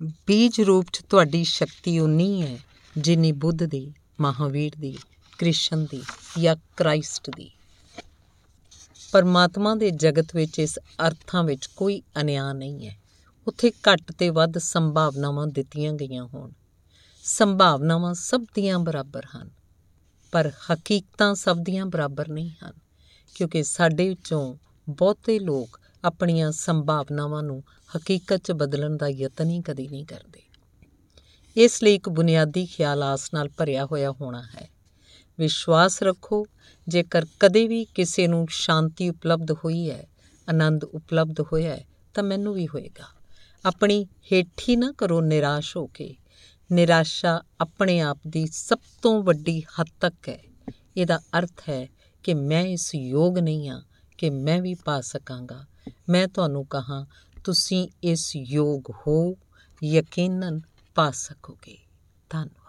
ਬੀਜ ਰੂਪ 'ਚ ਤੁਹਾਡੀ ਸ਼ਕਤੀ ਉਨੀ ਹੈ, ਜਿੰਨੀ ਬੁੱਧ ਦੀ, ਮਹਾਵੀਰ ਦੀ, ਕ੍ਰਿਸ਼ਨ ਦੀ ਜਾਂ ਕ੍ਰਾਈਸਟ ਦੀ। ਪਰਮਾਤਮਾ ਦੇ ਜਗਤ ਵਿੱਚ ਇਸ ਅਰਥਾਂ ਵਿੱਚ ਕੋਈ ਅਨਿਆਂ ਨਹੀਂ ਹੈ। ਉੱਥੇ ਘੱਟ ਤੇ ਵੱਧ ਸੰਭਾਵਨਾਵਾਂ ਦਿੱਤੀਆਂ ਗਈਆਂ ਹੋਣ। ਸੰਭਾਵਨਾਵਾਂ ਸਭ ਦੀਆਂ ਬਰਾਬਰ ਹਨ, ਪਰ ਹਕੀਕਤਾਂ ਸਭ ਦੀਆਂ ਬਰਾਬਰ ਨਹੀਂ ਹਨ, ਕਿਉਂਕਿ ਸਾਡੇ ਵਿੱਚੋਂ ਬਹੁਤੇ ਲੋਕ ਆਪਣੀਆਂ ਸੰਭਾਵਨਾਵਾਂ ਨੂੰ ਹਕੀਕਤ 'ਚ ਬਦਲਣ ਦਾ ਯਤਨ ਹੀ ਕਦੀ ਨਹੀਂ ਕਰਦੇ। ਇਸ ਲਈ ਇੱਕ ਬੁਨਿਆਦੀ ਖਿਆਲ ਆਸ ਨਾਲ ਭਰਿਆ ਹੋਇਆ ਹੋਣਾ ਹੈ। ਵਿਸ਼ਵਾਸ ਰੱਖੋ, ਜੇਕਰ ਕਦੇ ਵੀ ਕਿਸੇ ਨੂੰ ਸ਼ਾਂਤੀ ਉਪਲਬਧ ਹੋਈ ਹੈ, ਆਨੰਦ ਉਪਲਬਧ ਹੋਇਆ ਹੈ, ਤਾਂ ਮੈਨੂੰ ਵੀ ਹੋਏਗਾ। ਆਪਣੀ ਹੇਠੀ ਨਾ ਕਰੋ ਨਿਰਾਸ਼ ਹੋ ਕੇ। ਨਿਰਾਸ਼ਾ ਆਪਣੇ ਆਪ ਦੀ ਸਭ ਤੋਂ ਵੱਡੀ ਹੱਦ ਤੱਕ ਹੈ। ਇਹਦਾ ਅਰਥ ਹੈ ਕਿ ਮੈਂ ਇਸ ਯੋਗ ਨਹੀਂ ਹਾਂ ਕਿ ਮੈਂ ਵੀ ਪਾ ਸਕਾਂਗਾ। ਮੈਂ ਤੁਹਾਨੂੰ ਕਹਾਂ, ਤੁਸੀਂ ਇਸ ਯੋਗ ਹੋ, ਯਕੀਨਨ ਪਾ ਸਕੋਗੇ। ਧੰਨਵਾਦ।